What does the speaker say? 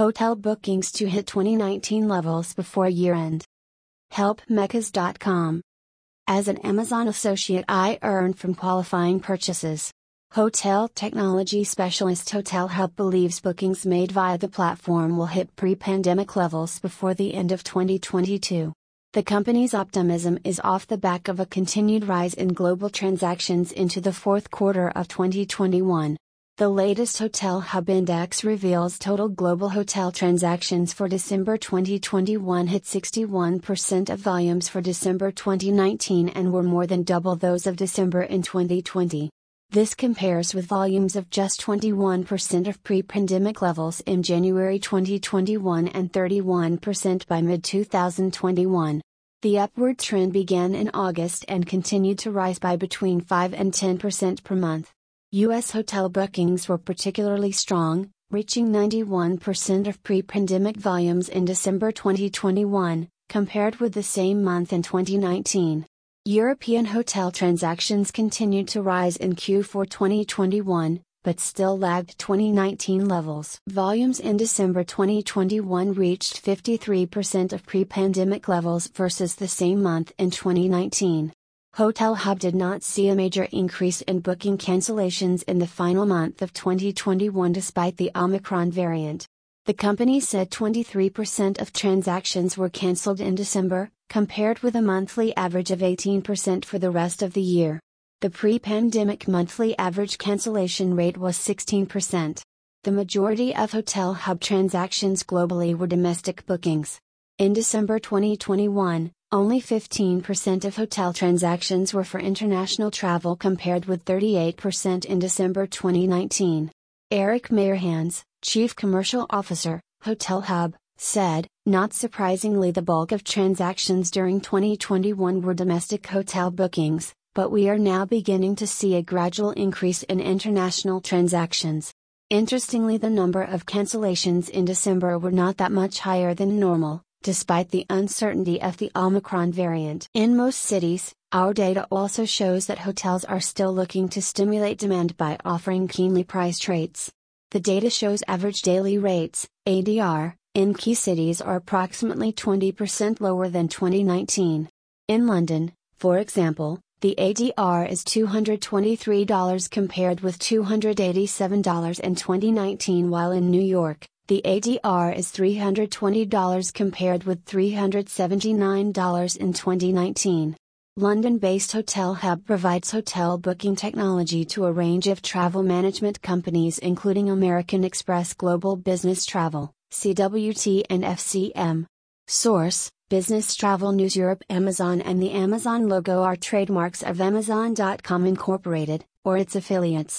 hotel bookings to hit 2019 levels before year end. HelpMeChas.com. As an Amazon associate, I earn from qualifying purchases. Hotel technology specialist Hotel believes bookings made via the platform will hit pre pandemic levels before the end of 2022. The company's optimism is off the back of a continued rise in global transactions into the fourth quarter of 2021. The latest Hotel Hub Index reveals total global hotel transactions for December 2021 hit 61% of volumes for December 2019 and were more than double those of December in 2020. This compares with volumes of just 21% of pre pandemic levels in January 2021 and 31% by mid 2021. The upward trend began in August and continued to rise by between 5 and 10% per month. U.S. hotel bookings were particularly strong, reaching 91% of pre pandemic volumes in December 2021, compared with the same month in 2019. European hotel transactions continued to rise in Q4 2021, but still lagged 2019 levels. Volumes in December 2021 reached 53% of pre pandemic levels versus the same month in 2019. Hotel Hub did not see a major increase in booking cancellations in the final month of 2021 despite the Omicron variant. The company said 23% of transactions were canceled in December, compared with a monthly average of 18% for the rest of the year. The pre pandemic monthly average cancellation rate was 16%. The majority of Hotel Hub transactions globally were domestic bookings. In December 2021, only 15% of hotel transactions were for international travel compared with 38% in December 2019. Eric Meyerhans, Chief Commercial Officer, Hotel Hub, said, not surprisingly, the bulk of transactions during 2021 were domestic hotel bookings, but we are now beginning to see a gradual increase in international transactions. Interestingly, the number of cancellations in December were not that much higher than normal, despite the uncertainty of the Omicron variant. In most cities, our data also shows that hotels are still looking to stimulate demand by offering keenly priced rates. The data shows average daily rates, ADR, in key cities are approximately 20% lower than 2019. In London, for example, the ADR is $223 compared with $287 in 2019, while in New York, the ADR is $320 compared with $379 in 2019. London based Hotel Hub provides hotel booking technology to a range of travel management companies, including American Express Global Business Travel, CWT, and FCM. Source Business Travel News Europe Amazon and the Amazon logo are trademarks of Amazon.com Incorporated, or its affiliates.